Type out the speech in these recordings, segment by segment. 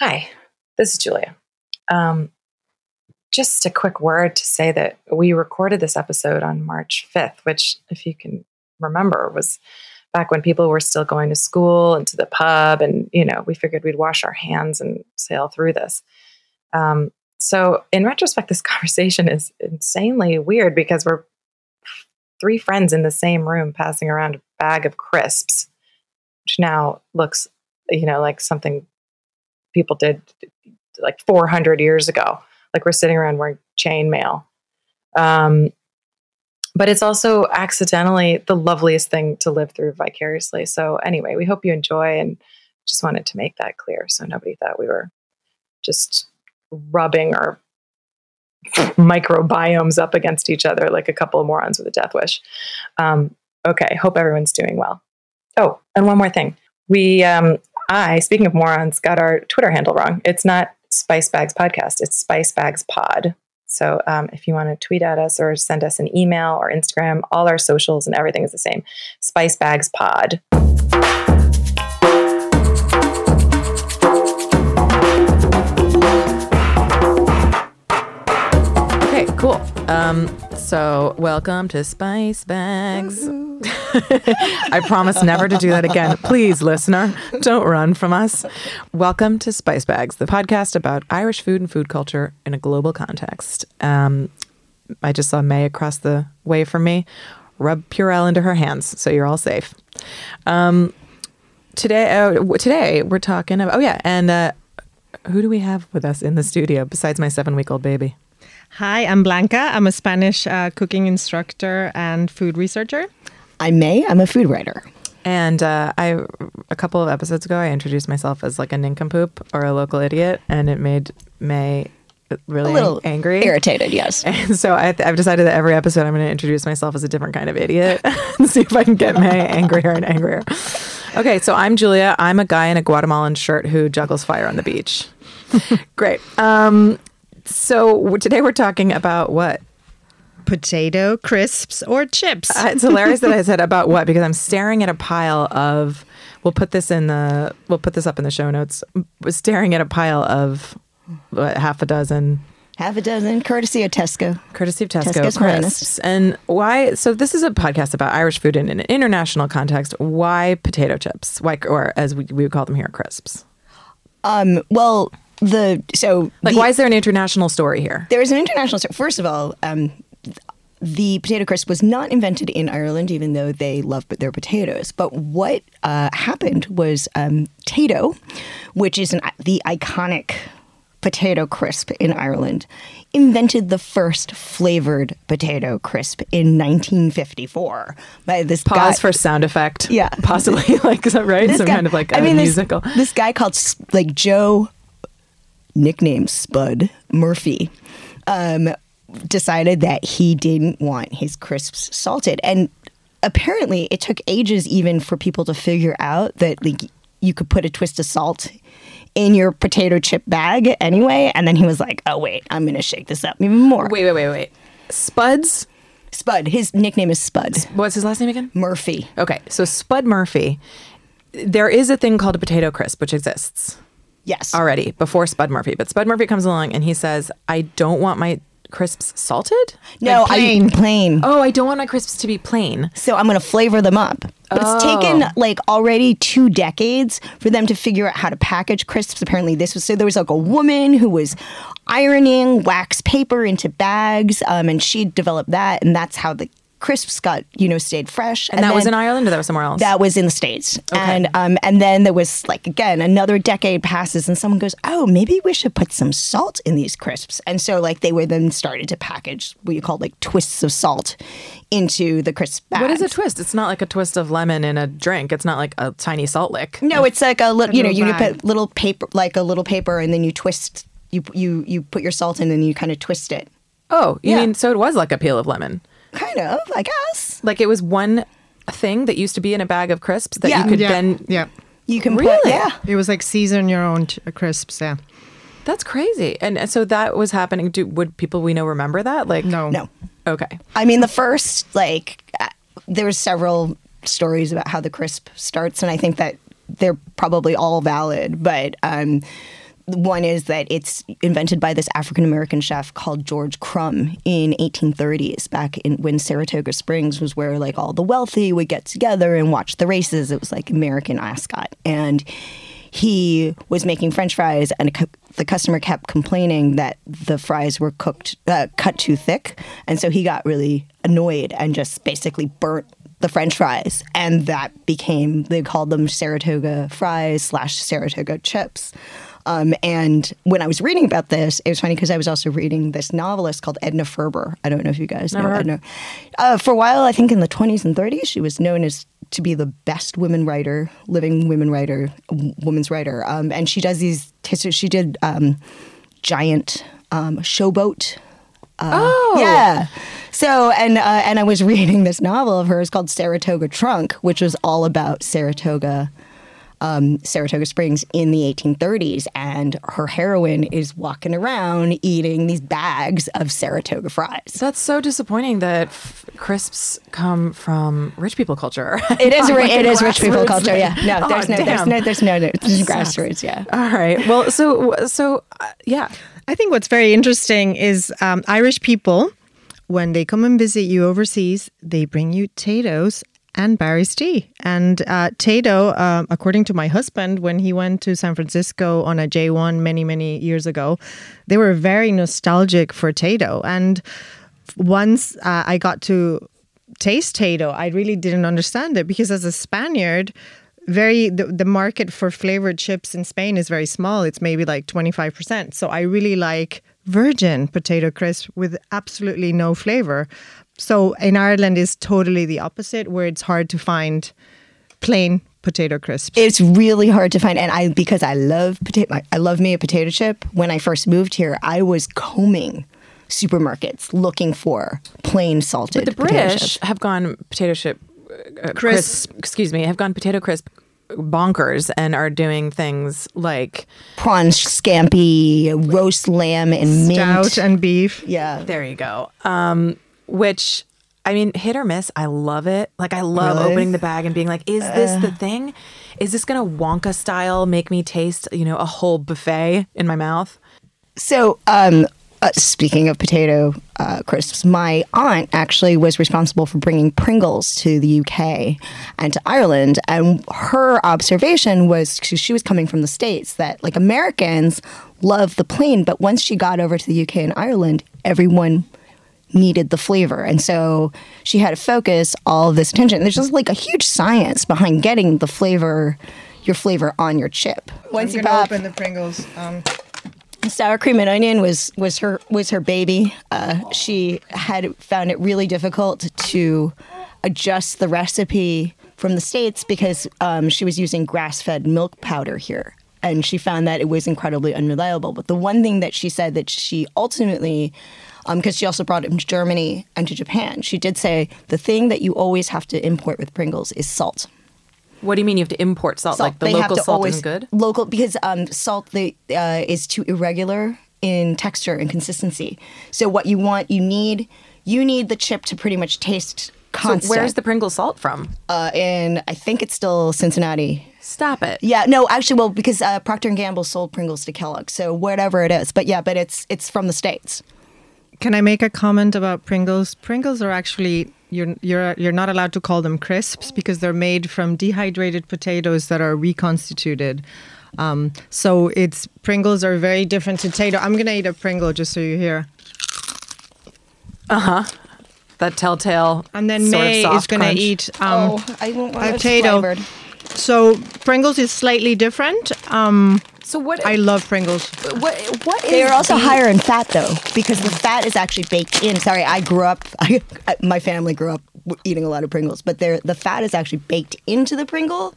Hi, this is Julia. Um, just a quick word to say that we recorded this episode on March 5th, which, if you can remember, was back when people were still going to school and to the pub. And, you know, we figured we'd wash our hands and sail through this. Um, so, in retrospect, this conversation is insanely weird because we're three friends in the same room passing around a bag of crisps, which now looks, you know, like something people did like 400 years ago. Like we're sitting around wearing chainmail. Um, but it's also accidentally the loveliest thing to live through vicariously. So, anyway, we hope you enjoy and just wanted to make that clear so nobody thought we were just rubbing our microbiomes up against each other like a couple of morons with a death wish. Um, okay, hope everyone's doing well. Oh, and one more thing. We, um, I, speaking of morons, got our Twitter handle wrong. It's not Spice Bags Podcast, it's Spice Bags Pod. So um, if you want to tweet at us or send us an email or Instagram, all our socials and everything is the same. Spice Bags Pod. Um, so welcome to Spice Bags. I promise never to do that again. Please, listener, don't run from us. Welcome to Spice Bags, the podcast about Irish food and food culture in a global context. Um, I just saw Mei across the way from me rub Purell into her hands, so you're all safe. Um, today, uh, today we're talking about. Oh yeah, and uh, who do we have with us in the studio besides my seven-week-old baby? Hi, I'm Blanca. I'm a Spanish uh, cooking instructor and food researcher. I'm Mei. I'm a food writer. And uh, I, a couple of episodes ago, I introduced myself as like a nincompoop or a local idiot, and it made Mei really A little angry, Irritated, yes. And so I, I've decided that every episode I'm going to introduce myself as a different kind of idiot and see if I can get Mei angrier and angrier. Okay, so I'm Julia. I'm a guy in a Guatemalan shirt who juggles fire on the beach. Great. Um, so today we're talking about what? Potato crisps or chips. Uh, it's hilarious that I said about what because I'm staring at a pile of. We'll put this in the. We'll put this up in the show notes. Staring at a pile of what, half a dozen, Half a dozen, courtesy of Tesco. courtesy of Tesco Tesco's crisps. And why? So this is a podcast about Irish food in an international context. Why potato chips? Why, or as we, we would call them here, crisps. Um, well, the so Like, the- why is there an international story here? there is an international. story. First of all, um, the potato crisp was not invented in Ireland, even though they love their potatoes. But what uh, happened was um, Tayto, which is an, the iconic potato crisp in Ireland, invented the first flavored potato crisp in 1954 by this guy. Pause for sound effect. Yeah. possibly. like is that right? This Some guy- kind of like a I mean, this- musical. This, guy called S- like Joe, nicknamed Spud Murphy, um, decided that he didn't want his crisps salted, and apparently it took ages even for people to figure out that like you could put a twist of salt in your potato chip bag anyway. And then he was like, "Oh wait, I'm gonna shake this up even more." Wait, wait, wait, wait. Spuds. Spud. His nickname is Spud What's his last name again? Murphy. Okay, so Spud Murphy. There is a thing called a potato crisp, which exists Yes. already before Spud Murphy. But Spud Murphy comes along and he says, I don't want my crisps salted. No, Like I plain. plain. Oh, I don't want my crisps to be plain. So I'm going to flavor them up. But it's taken like already two decades for them to figure out how to package crisps. Apparently, this was so there was like a woman who was ironing wax paper into bags, um, and she developed that, and that's how the crisps got you know stayed fresh. And, that was in Ireland or that was somewhere else? that was in the states, and um, and then there was like again another decade passes, and someone goes, "Oh, maybe we should put some salt in these crisps." And so like they were then started to package what you call like twists of salt into the crisp bags. what is a twist? It's not like a twist of lemon in a drink. It's not like a tiny salt lick. No, it's like a little. You know, little you bag. put little paper, like a little paper, and then you twist. You you you put your salt in, and you kind of twist it. Oh, you Yeah. mean so it was like a peel of lemon? Kind of, I guess. Like it was one thing that used to be in a bag of crisps that Yeah. you could yeah, then. yeah. You can Really? put yeah. It was like season your own ch- crisps. Yeah. That's crazy. And and so that was happening. Do would people we know remember that? Like No. No, Okay. I mean the first like uh, there's several stories about how the crisp starts, and I think that they're probably all valid. But um, one is that it's invented by this African American chef called George Crum in 1830s, back in when Saratoga Springs was where like all the wealthy would get together and watch the races. It was like American Ascot, and he was making French fries, and the customer kept complaining that the fries were cooked uh, cut too thick, and so he got really annoyed and just basically burnt the French fries, and that became they called them Saratoga fries slash Saratoga chips. Um, and when I was reading about this, it was funny because I was also reading this novelist called Edna Ferber. I don't know if you guys Never know heard. Edna. Uh, for a while, I think in the 20s and 30s, she was known as to be the best women writer, living women writer, w- women's writer. Um, and she does these. She did um, giant um, showboat. Uh, Oh. yeah. So and uh, and I was reading this novel of hers called Saratoga Trunk, which was all about Saratoga. Um, Saratoga Springs in the 1830s, and her heroine is walking around eating these bags of Saratoga fries. That's so disappointing that f- crisps come from rich people culture. It is, Not like it a is rich people culture. thing. Yeah, no, Oh, there's no, there's no, there's no, no, there's grassroots. Yeah. All right. Well, so so uh, yeah. I think what's very interesting is um, Irish people, when they come and visit you overseas, they bring you potatoes and Barry's tea. And uh, Tayto, um, according to my husband, when he went to San Francisco on a J1 many, many years ago, they were very nostalgic for Tayto. And once uh, I got to taste Tayto, I really didn't understand it because as a Spaniard, very the, the market for flavored chips in Spain is very small. It's maybe like 25%. So I really like virgin potato crisp with absolutely no flavor. So in Ireland is totally the opposite where it's hard to find plain potato crisps. It's really hard to find, and I because I love potato. I love me a potato chip. When I first moved here, I was combing supermarkets looking for plain salted. The potato British have gone potato chip uh, Crisp. Excuse me, have gone potato crisp bonkers and are doing things like prawn scampi, roast lamb, and mint. Stout and beef. yeah, there you go. Um, which I mean, hit or miss. I love it. Like I love Really? opening the bag and being like, "Is this the thing? Is this gonna Wonka style make me taste, you know, a whole buffet in my mouth?" So, um, uh, speaking of potato uh, crisps, my aunt actually was responsible for bringing Pringles to the UK and to Ireland. And her observation was she was coming from the States that like Americans love the plain, but once she got over to the UK and Ireland, everyone needed the flavor. And so she had to focus all of this attention. There's just like a huge science behind getting the flavor, your flavor on your chip. Once you pop, the Pringles. Um, sour cream and onion was was her was her baby. Uh, she had found it really difficult to adjust the recipe from the states because um, she was using grass fed milk powder here. And she found that it was incredibly unreliable. But the one thing that she said that she ultimately, because she also brought it to Germany and to Japan, she did say the thing that you always have to import with Pringles is salt. What do you mean you have to import salt? Salt. Like the They have local to salt always- isn't good? Local because um, salt they, uh, is too irregular in texture and consistency. So what you want, you need, you need the chip to pretty much taste constant. So where's the Pringle salt from? Uh, and I think it's still Cincinnati. Stop it. Yeah, no, actually, well, because uh, Procter and Gamble sold Pringles to Kellogg, so whatever it is. But yeah, but it's it's from the states. Can I make a comment about Pringles? Pringles are actually you're you're you're not allowed to call them crisps because they're made from dehydrated potatoes that are reconstituted. Um, so it's Pringles are very different to potato. I'm gonna eat a Pringle just so you hear. Uh huh. That telltale. And then sort of Mei is soft gonna crunch. eat. Um, oh, I won't a potato. So Pringles is slightly different. Um, So what? I love Pringles. what? What is? They are also the- higher in fat though, because the fat is actually baked in. Sorry, I grew up. I, my family grew up eating a lot of Pringles, but they're, the fat is actually baked into the Pringle.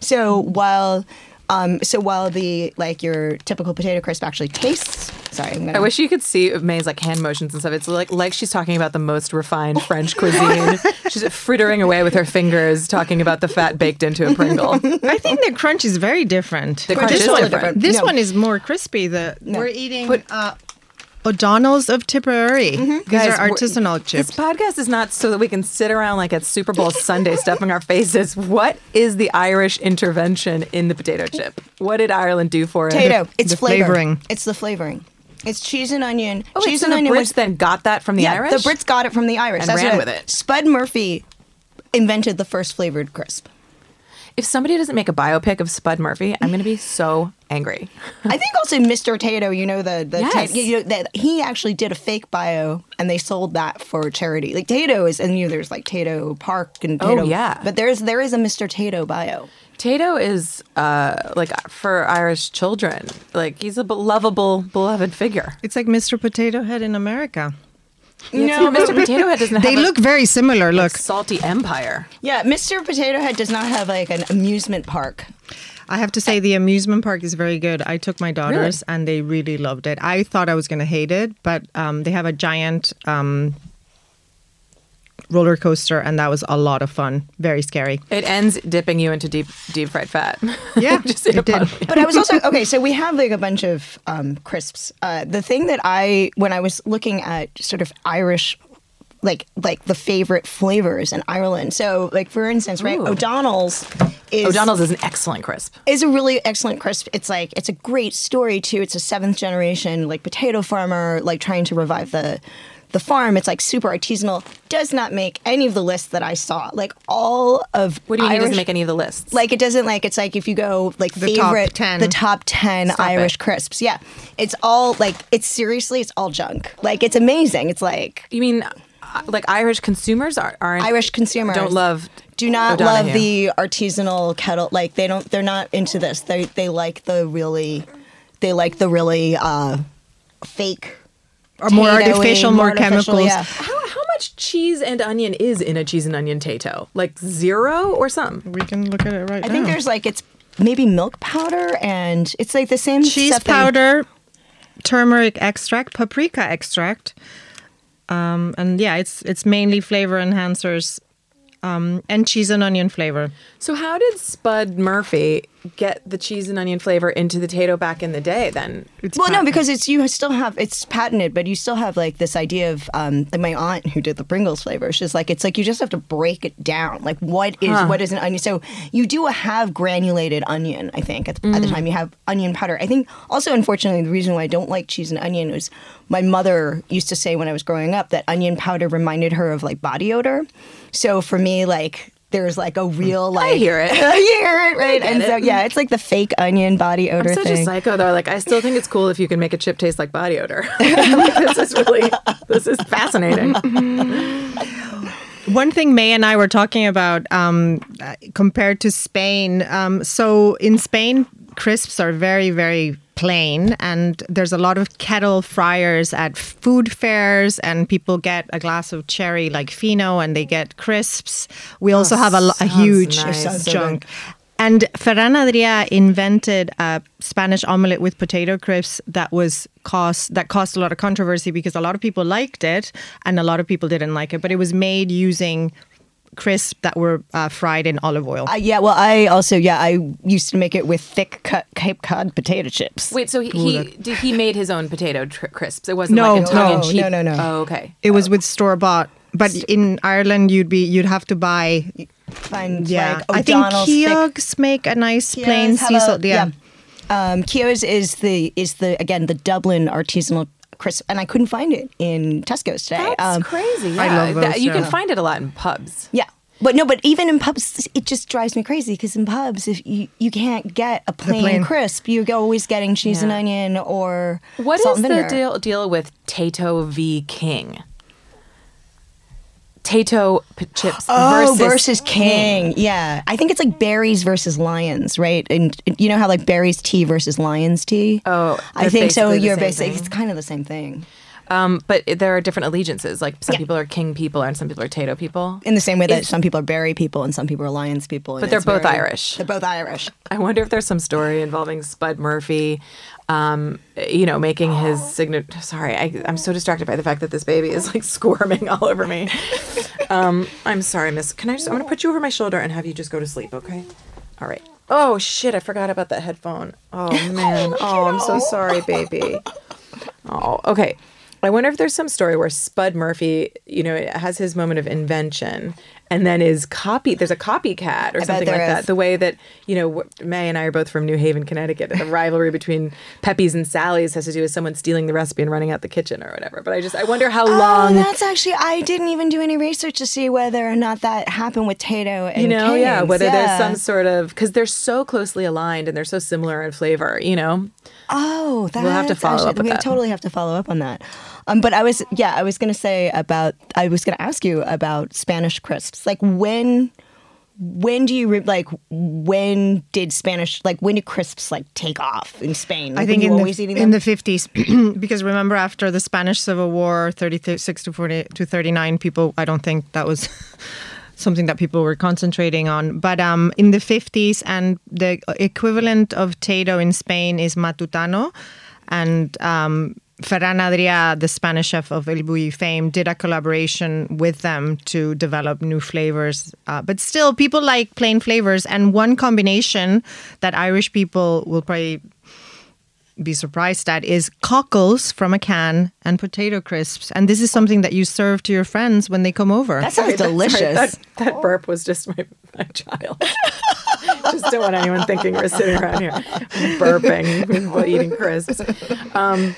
So while, um, so while the like your typical potato crisp actually tastes. Sorry, I'm gonna. I wish you could see Mei's like hand motions and stuff. It's like like she's talking about the most refined French cuisine. she's frittering away with her fingers, talking about the fat baked into a Pringle. I think the crunch is very different. The crunch this is one, different. This No. one is more crispy. The we're eating. But- uh, O'Donnell's of Tipperary. Mm-hmm. These Guys, are we're- artisanal This podcast is not so that we can sit around like at Super Bowl Sunday stuffing our faces. What is the Irish intervention in the potato chip? What did Ireland do for it? Potato. It's the flavor. flavoring. It's the flavoring. It's cheese and onion. Oh, wait, cheese so and the onion Brits was then got that from the yeah, Irish? the Brits got it from the Irish And That's ran what- with it. Spud Murphy invented the first flavored crisp. If somebody doesn't make a biopic of Spud Murphy, I'm going to be so angry. I think also Mr. Tayto, you know the the Yes. Ta- you know, that he actually did a fake bio and they sold that for charity. Like Tayto is and you know there's like Tayto Park and Oh, Tayto. yeah. But there's there is a Mr. Tayto bio. Tayto is uh, like for Irish children, like he's a lovable, beloved figure. It's like Mr. Potato Head in America. Yeah, except Mr. Potato Head doesn't They have look a, very similar. a Look, salty empire. Yeah, Mr. Potato Head does not have like an amusement park. I have to say the amusement park is very good. I took my daughters and they really loved it. I thought I was going to hate it, but um, they have a giant um, roller coaster and that was a lot of fun. Very scary. It ends dipping you into deep, deep fried fat. Yeah, Just in a it did. But I was also okay. So we have like a bunch of um, crisps. Uh, the thing that I, when I was looking at sort of Irish, like like the favorite flavors in Ireland. So like for instance, right, Ooh. O'Donnell's is O'Donnell's is an excellent crisp. is a really excellent crisp. It's like it's a great story too. It's a seventh generation like potato farmer like trying to revive the the farm. It's like super artisanal. Does not make any of the lists that I saw. Like all of What do you mean he Irish, doesn't make any of the lists? like it doesn't like it's like if you go like The top favorite 10. the top 10 Stop irish it. crisps yeah it's all like it's seriously it's all junk like it's amazing it's like you mean uh, like Irish consumers are, aren't irish consumers don't love do not O'Donoghue. love the artisanal kettle like they don't they're not into this they they like the really they like the really uh fake Or more artificial, more artificial, chemicals. yeah. How, how much cheese and onion is in a cheese and onion Tayto? Like zero or some? We can look at it right now. i now. think there's like it's maybe milk powder and it's like the same cheese stuff that powder, turmeric extract, paprika extract, um, and yeah, it's it's mainly flavor enhancers um, and cheese and onion flavor. So how did Spud Murphy get the cheese and onion flavor into the Tayto back in the day? Then It's well, no, because it's you still have it's patented, but you still have like this idea of um, like my aunt who did the Pringles flavor. She's like it's like you just have to break it down. Like what is what is an onion? So you do have granulated onion. I think at the, at the time you have onion powder. I think also unfortunately the reason why I don't like cheese and onion is my mother used to say when I was growing up that onion powder reminded her of like body odor. So for me, like. There's like a real like I hear it. you hear it right, and get so it. yeah, it's like the fake onion body odor I'm such thing. a psycho though. Like I still think it's cool if you can make a chip taste like body odor. Like, this is really this is fascinating. One thing Mei and I were talking about um, uh, compared to Spain. Um, so in Spain, crisps are very, very plain, and there's a lot of kettle fryers at food fairs, and people get a glass of cherry like Fino, and they get crisps. We oh, also have a, a huge nice. Sounds so junk. And Ferran Adrià invented a Spanish omelette with potato crisps that was cost that caused a lot of controversy because a lot of people liked it and a lot of people didn't like it. But it was made using crisps that were uh, fried in olive oil. Uh, yeah, well, I also yeah I used to make it with thick cut Cape Cod potato chips. Wait, so he, he did he made his own potato tr- crisps? It wasn't No, like a tongue in no, cheek. no, no, no. Oh, okay. it was with store bought. But in Ireland, you'd be you'd have to buy. Find Yeah, like I think O'Donnell's thick- Keogh's make a nice Keogh's plain have sea a- salt. Yeah. Um, Keogh's is the is the again the Dublin artisanal crisp, and I couldn't find it in Tesco's today. That's Um, crazy. I Yeah. love That- those, you can find it a lot in pubs. Yeah. But no, but even in pubs, it just drives me crazy because in pubs, if you, you can't get a plain, plain- crisp, you're always getting cheese and onion or What salt is and the vinegar. deal deal with Tayto v King? Tayto p- chips Oh, versus, versus, King. Yeah, I think it's like Barry's versus Lyons, right? And you know how like Barry's tea versus Lyons tea. Oh, I think so. You're basically thing. it's kind of the same thing. Um, but it- there are different allegiances. Like some Yeah. people are King people and some people are Tayto people. In the same way that Is- some people are Barry people and some people are Lyons people. But they're both very- Irish. They're both Irish. I wonder if there's some story involving Spud Murphy, um, you know, making his signature. Sorry, I, I'm so distracted by the fact that this baby is like squirming all over me. Um, I'm sorry, Miss. Can I just? I'm gonna put you over my shoulder and have you just go to sleep, okay? All right. Oh shit! I forgot about that headphone. Oh man. Oh, I'm so sorry, baby. Oh, okay. I wonder if there's some story where Spud Murphy, you know, has his moment of invention and then is copy. There's a copycat or bet something like there that. is. The way that you know Mei and I are both from New Haven, Connecticut, and the rivalry between Pepe's and Sally's has to do with someone stealing the recipe and running out the kitchen or whatever. But I just I wonder how Oh, long. that's actually I didn't even do any research to see whether or not that happened with Tayto and you know, yeah, Cane's. whether there's some sort of because they're so closely aligned and they're so similar in flavor. You know, Oh, that's We'll have to follow actually, up we that. totally have to follow up on that. Um, but I was, yeah, I was going to say about, I was going to ask you about Spanish crisps. Like when, when do you re- like? When did Spanish like? When did crisps like take off in Spain? Like, I think in always the, eating in the 50s, because remember after the Spanish Civil War, 36 to 40 to 39, people, I don't think that was something that people were concentrating on. But um, in the 50s, and the equivalent of Tayto in Spain is Matutano. And um, Ferran Adrià, the Spanish chef of El Bulli fame, did a collaboration with them to develop new flavors. Uh, but still, people like plain flavors. And one combination that Irish people will probably be surprised at is cockles from a can and potato crisps. And this is something that you serve to your friends when they come over. that sounds Sorry, delicious. that, that burp was just my, my child. just don't want anyone thinking we're sitting around here burping while eating crisps. Um,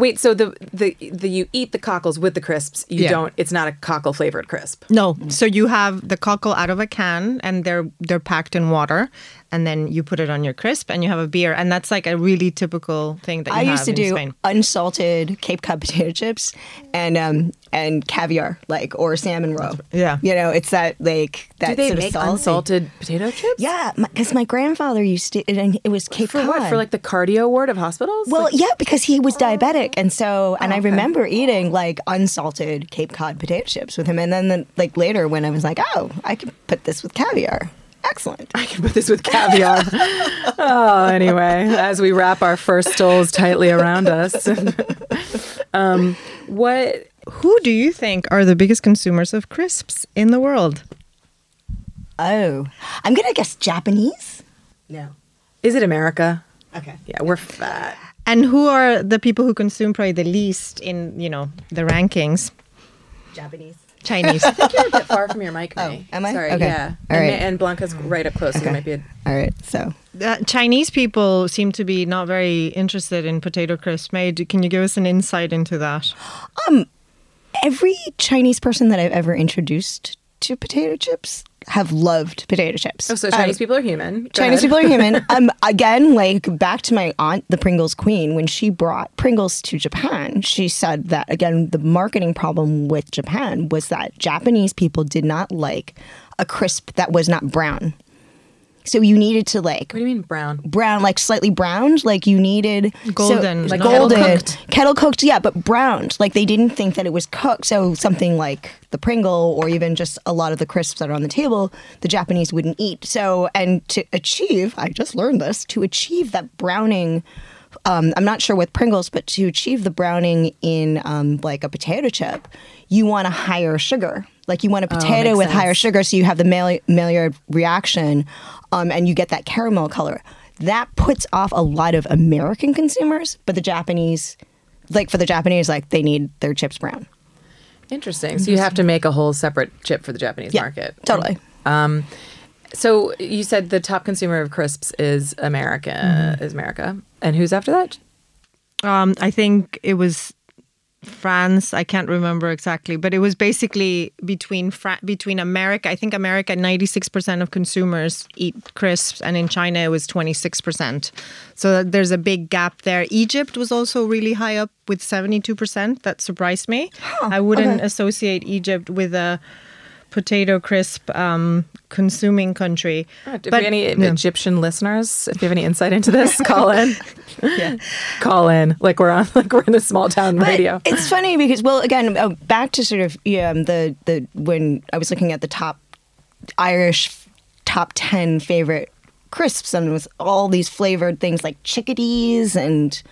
wait, so the, the the you eat the cockles with the crisps. You Yeah. don't. It's not a cockle flavored crisp. no, so you have the cockle out of a can and they're they're packed in water and then you put it on your crisp and you have a beer and that's like a really typical thing that you I have used to in do Spain. unsalted Cape Cod potato chips and um and caviar, like or salmon roe. Yeah. you know, it's that like that Do they sort make of salty. unsalted potato chips? Yeah, because my, grandfather used to, and it was Cape For Cod. what? For like the cardio ward of hospitals? Well, Like- yeah, because he was diabetic, and so, and I okay. remember eating like unsalted Cape Cod potato chips with him, and then, then like later when I was like, oh, I could put this with caviar. Excellent. I can put this with caviar. oh, anyway, as we wrap our first stools tightly around us, um, what? Who do you think are the biggest consumers of crisps in the world? Oh, I'm gonna guess Japanese. No. Is it America? Okay. Yeah, we're fat. And who are the people who consume probably the least in, you know, the rankings? Japanese. Chinese. I think you're a bit far from your mic, Mei. am I? Sorry, Okay. yeah. All and, and Blanca's right up close, so there Okay. might be a All right. So Uh, Chinese people seem to be not very interested in potato crisps. Mei, can you give us an insight into that? Um, every Chinese person that I've ever introduced to potato chips have loved potato chips. Oh, so Chinese Um, people are human. Go Chinese ahead. people are human. Um, again, like back to my aunt, the Pringles queen, when she brought Pringles to Japan, she said that again, the marketing problem with Japan was that Japanese people did not like a crisp that was not brown. So you needed to like What do you mean brown? brown, like slightly browned, like you needed Golden, so, like golden, kettle cooked? kettle cooked, yeah, but browned. Like they didn't think that it was cooked. So something like the Pringle or even just a lot of the crisps that are on the table, the Japanese wouldn't eat. So and to achieve, I just learned this to achieve that browning. Um, I'm not sure with Pringles, but to achieve the browning in um, like a potato chip, you want a higher sugar. Like you want a potato makes with higher sugar, so you have the Maillard, Maillard reaction, um, and you get that caramel color. That puts off a lot of American consumers, but the Japanese, like for the Japanese, like they need their chips brown. Interesting. So you have to make a whole separate chip for the Japanese Yeah, market. totally. Um, so you said the top consumer of crisps is America. Mm-hmm. Is America, and who's after that? Um, I think it was France. I can't remember exactly, but it was basically between Fra- between America. I think America, ninety six percent of consumers eat crisps, and in China it was twenty six percent. So there's a big gap there. Egypt was also really high up with seventy two percent. That surprised me. I wouldn't associate Egypt with a potato crisp um, consuming country. If But- we have any yeah. Egyptian listeners, if you have any insight into this, call in. Call in. Like we're on. Like we're in a small town But radio. It's funny because, well, again, uh, back to sort of um, the the when I was looking at the top Irish top ten favorite crisps, and with all these flavored things like Chickatees and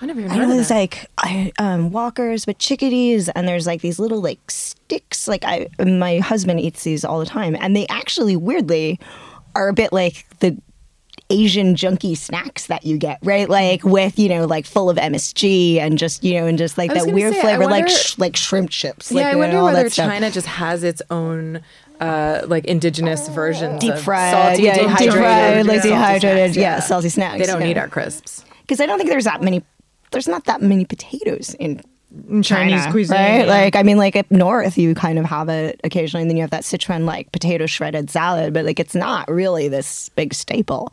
I never even I know there's like I, um, walkers, but Chickatees, and there's like these little like sticks. Like I, my husband eats these all the time, and they actually weirdly are a bit like the Asian junky snacks that you get, right? Like with you know, like full of MSG and just you know, and just like that weird say, flavor, like sh- like shrimp chips. Yeah, like, I you know, wonder all whether that stuff. China just has its own uh, like indigenous versions deep of fried, salty, yeah, dehydrated, deep fried, like salty dehydrated, yeah, salty snacks. They don't yeah. need our crisps. because I don't think there's that many. There's not that many potatoes in In Chinese China, cuisine. right? yeah. Like, I mean, like up north, you kind of have it occasionally, and then you have that Sichuan like potato shredded salad, but like it's not really this big staple.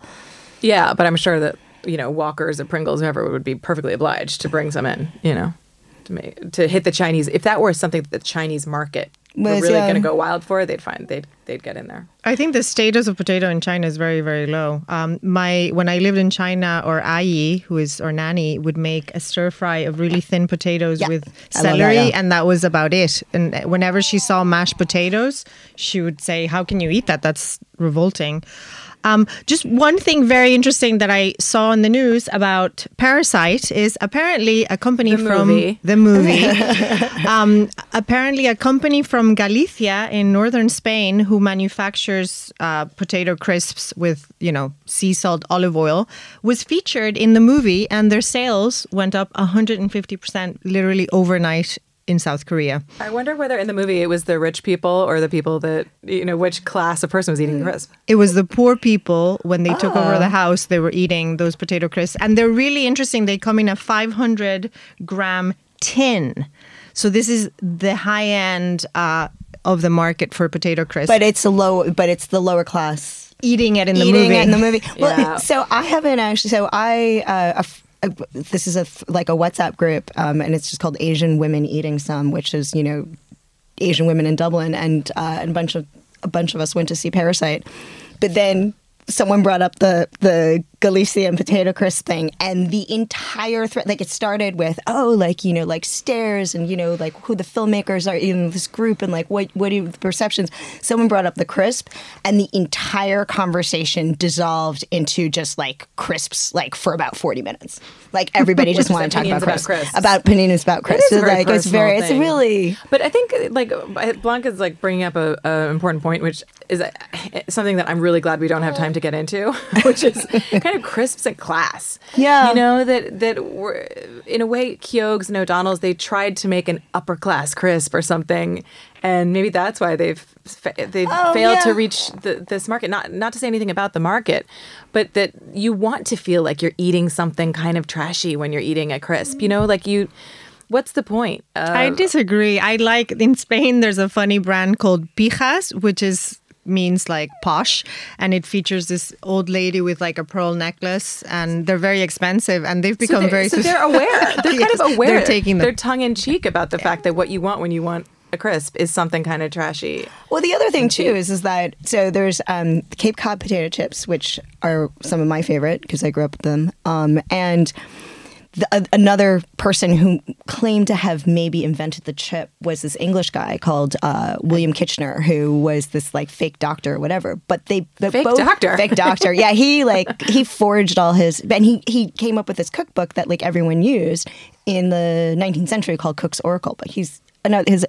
Yeah, but I'm sure that you know Walkers or Pringles, whoever would be perfectly obliged to bring some in. You know, to make to hit the Chinese. If that were something that the Chinese market were Was, really yeah. going to go wild for, it, they'd find they'd they'd get in there. I think the status of potato in China is very, very low. Um, my when I lived in China, or Ai, who is or nanny, would make a stir fry of really thin potatoes Yeah. with love that, celery, yeah. and that was about it. And whenever she saw mashed potatoes, she would say, "How can you eat that? That's revolting." Um, just one thing very interesting that I saw in the news about Parasite is apparently a company The from movie. the movie. um, apparently, a company from Galicia in northern Spain who manufactures uh, potato crisps with, you know, sea salt olive oil was featured in the movie, and their sales went up 150% literally overnight in South Korea. I wonder whether in the movie it was the rich people or the people that you know which class of person was eating the crisp. It was the poor people when they took over the house, they were eating those potato crisps. And they're really interesting. They come in a 500 gram tin. So this is the high end uh, of the market for potato crisps. But it's a low, but it's the lower class eating it in the eating movie. it in the movie. Well, Yeah. so I haven't actually. So I, uh, a f- uh, this is a like a WhatsApp group, um, and it's just called Asian Women Eating Some, which is you know Asian women in Dublin, and uh, and a bunch of a bunch of us went to see Parasite, but then someone brought up the the Galician potato crisp thing, and the entire thread, like it started with oh, like you know, like stairs, and you know, like who the filmmakers are in this group, and like what what are the perceptions. Someone brought up the crisp, and the entire conversation dissolved into just like crisps, like for about forty minutes. Like everybody just wanted to talk about about crisps, crisps. about opinions about crisps. is a very like it's very, it's thing. really. But I think like Blanca's like bringing up a, a important point, which is uh, something that I'm really glad we don't have time to get into, which is kind of crisps and class. Yeah. you know that that were in a way Keogh's and O'Donnell's they tried to make an upper class crisp or something, and maybe that's why they've fa- they've Oh, failed yeah. to reach the, this market. Not not to say anything about the market, but that you want to feel like you're eating something kind of trashy when you're eating a crisp. You know, like you. What's the point? Uh, I disagree. I like in Spain. There's a funny brand called Pijas, which is means like posh, and it features this old lady with like a pearl necklace, and they're very expensive, and they've become so very. they're, so they're aware. They're Yes, kind of aware. They're taking them. They're tongue in cheek about the fact that what you want when you want a crisp is something kind of trashy. Well, the other thing too is is that so there's um, Cape Cod potato chips, which are some of my favorite because I grew up with them, um, and. The, a- another person who claimed to have maybe invented the chip was this English guy called uh, William Kitchener, who was this like fake doctor or whatever. But they but Fake both, doctor? fake doctor, yeah. He like he forged all his, and he he came up with this cookbook that like everyone used in the 19th century called Cook's Oracle. But he's another his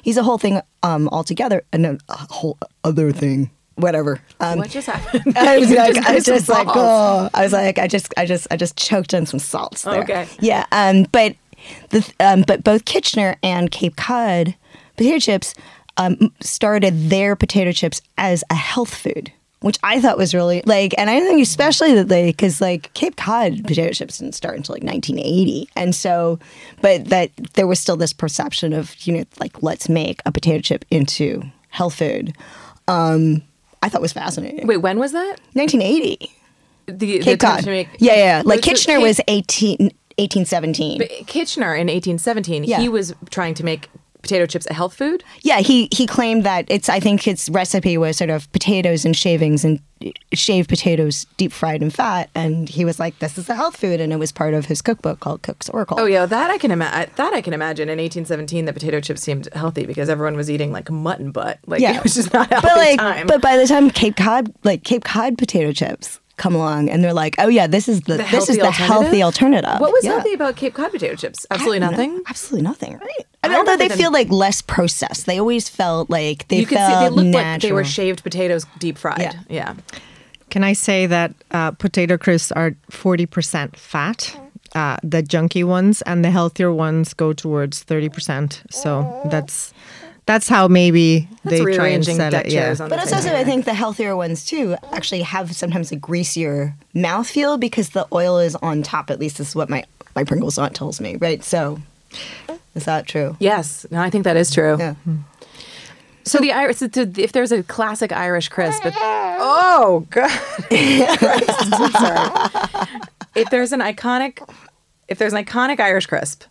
he's a whole thing um altogether, and a whole other thing, whatever. Um, what just happened? I was like, just I was just like, oh, I was like, I just, I just, I just choked on some salts there. Okay. Yeah. Um, but the, um, but both Kitchener and Cape Cod potato chips um, started their potato chips as a health food, which I thought was really like, and I think especially that they, because like Cape Cod potato chips didn't start until like 1980, and so, but that there was still this perception of you know like let's make a potato chip into health food. Um, I thought was fascinating. Wait, when was that? 1980. The, Cape Cod. make- yeah, yeah. Like Kitchener was 18, 1817. But Kitchener in 1817, Yeah. he was trying to make potato chips a health food. yeah, he he claimed that it's. I think his recipe was sort of potatoes and shavings and shaved potatoes deep fried in fat, and he was like, "This is a health food," and it was part of his cookbook called Cook's Oracle. Oh yeah, that I can imagine. That I can imagine. In 1817, the potato chips seemed healthy because everyone was eating like mutton butt. Like yeah, it was just not healthy but like, time. but by the time Cape Cod, like Cape Cod potato chips come along, and they're like, "Oh yeah, this is the, The this is healthy the healthy alternative." What was Yeah. healthy about Cape Cod potato chips? Absolutely I don't know. nothing. Absolutely nothing, right? I I mean, although they them- feel like less processed. They always felt like they you could see felt they looked natural. like they were shaved potatoes deep fried. Yeah. Yeah. Can I say that uh, potato crisps are 40% fat? Uh, the junky ones and the healthier ones go towards 30%. So that's that's how maybe That's they try and rearranging sell deck it. Yeah. chairs on But the it's also, I think, the healthier ones too actually have sometimes a greasier mouthfeel because the oil is on top. At least this is what my my Pringles aunt tells me, right? So, is that true? Yes, no, I think that is true. Yeah. So the Irish, if there's a classic Irish crisp, but, oh god, Christ, sorry. If there's an iconic, if there's an iconic Irish crisp,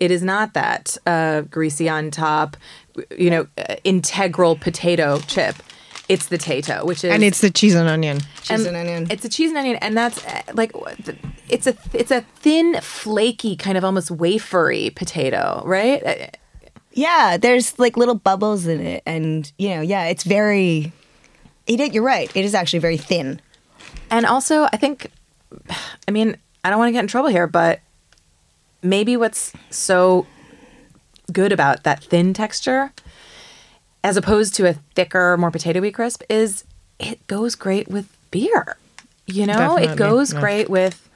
it is not that uh, greasy on top, you know, uh, integral potato chip. It's the Tayto, which is And it's the cheese and onion. Cheese and onion. It's a cheese and onion, and that's uh, like it's a it's a thin, flaky, kind of almost wafery potato, right? Uh, Yeah, there's like little bubbles in it, and you know, yeah, it's very. It, is- you're right. It is actually very thin. And also, I think, I mean, I don't want to get in trouble here, but maybe what's so good about that thin texture, as opposed to a thicker, more potatoy crisp, is it goes great with beer. You know, it goes yeah. great with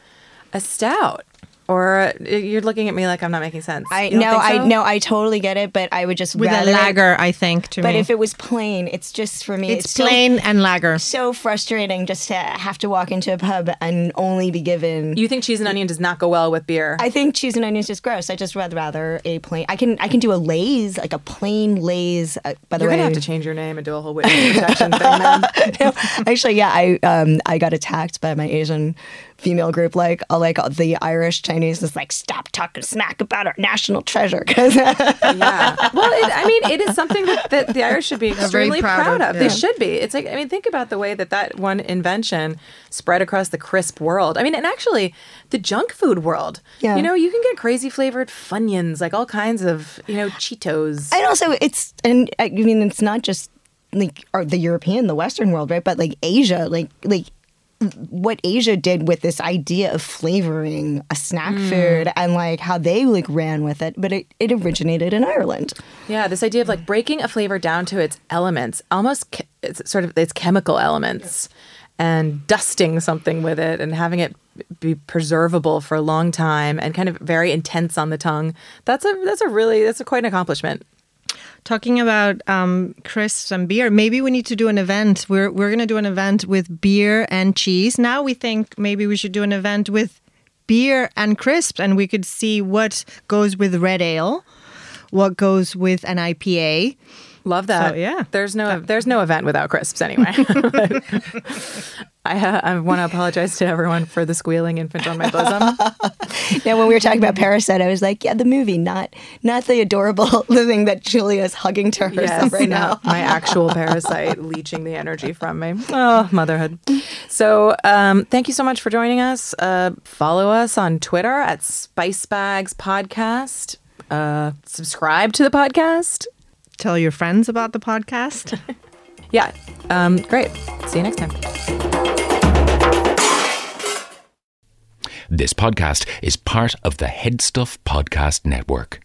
a stout. Or you're looking at me like I'm not making sense. I You no, think I so? no, I totally get it, but I would just With a rather it- lager, I think, to me. But me. if it was plain, it's just for me. it's, so- plain and lager. So frustrating just to have to walk into a pub and only be given. You think cheese and onion does not go well with beer? I think cheese and onion is just gross. I just rather rather a plain. I can I can do a Lay's like a plain Lay's. Uh, by the You're way, gonna have to change your name and do a whole witness protection thing, man. No, actually, yeah, I um I got attacked by my Asian female group. Like, uh, like the Irish Chinese is like, stop talking smack about our national treasure because yeah. Well, it, I mean, it is something that, that the Irish should be extremely proud proud, of, of. yeah. They should be. It's like, I mean, think about the way that that one invention spread across the crisp world. I mean, and actually, the junk food world. Yeah. You know, you can get crazy flavored Funyuns, like all kinds of, you know, Cheetos. and also it's and I mean it's not just like or the European, the Western world, right? But like Asia, like like what Asia did with this idea of flavoring a snack mm. food and like how they like ran with it, but it, it originated in Ireland. Yeah, this idea of like breaking a flavor down to its elements, almost che- it's sort of its chemical elements, and dusting something with it and having it be preservable for a long time and kind of very intense on the tongue. That's a that's a really that's a quite an accomplishment. Talking about um, crisps and beer, maybe we need to do an event. We're we're going to do an event with beer and cheese. Now we think maybe we should do an event with beer and crisps, and we could see what goes with red ale, what goes with an IPA. Love that. So, yeah. there's no there's no event without crisps anyway. I uh, I want to apologize to everyone for the squealing infant on my bosom. Now, when we were talking about Parasite, I was like, yeah, the movie, not not the adorable thing that Julia's hugging to herself right now. my actual parasite leeching the energy from me. Oh, motherhood. So, um, thank you so much for joining us. Uh, follow us on Twitter at Spice Bags Podcast. Uh, subscribe to the podcast. Tell your friends about the podcast. Yeah, um, great. See you next time. This podcast is part of the Headstuff Podcast Network.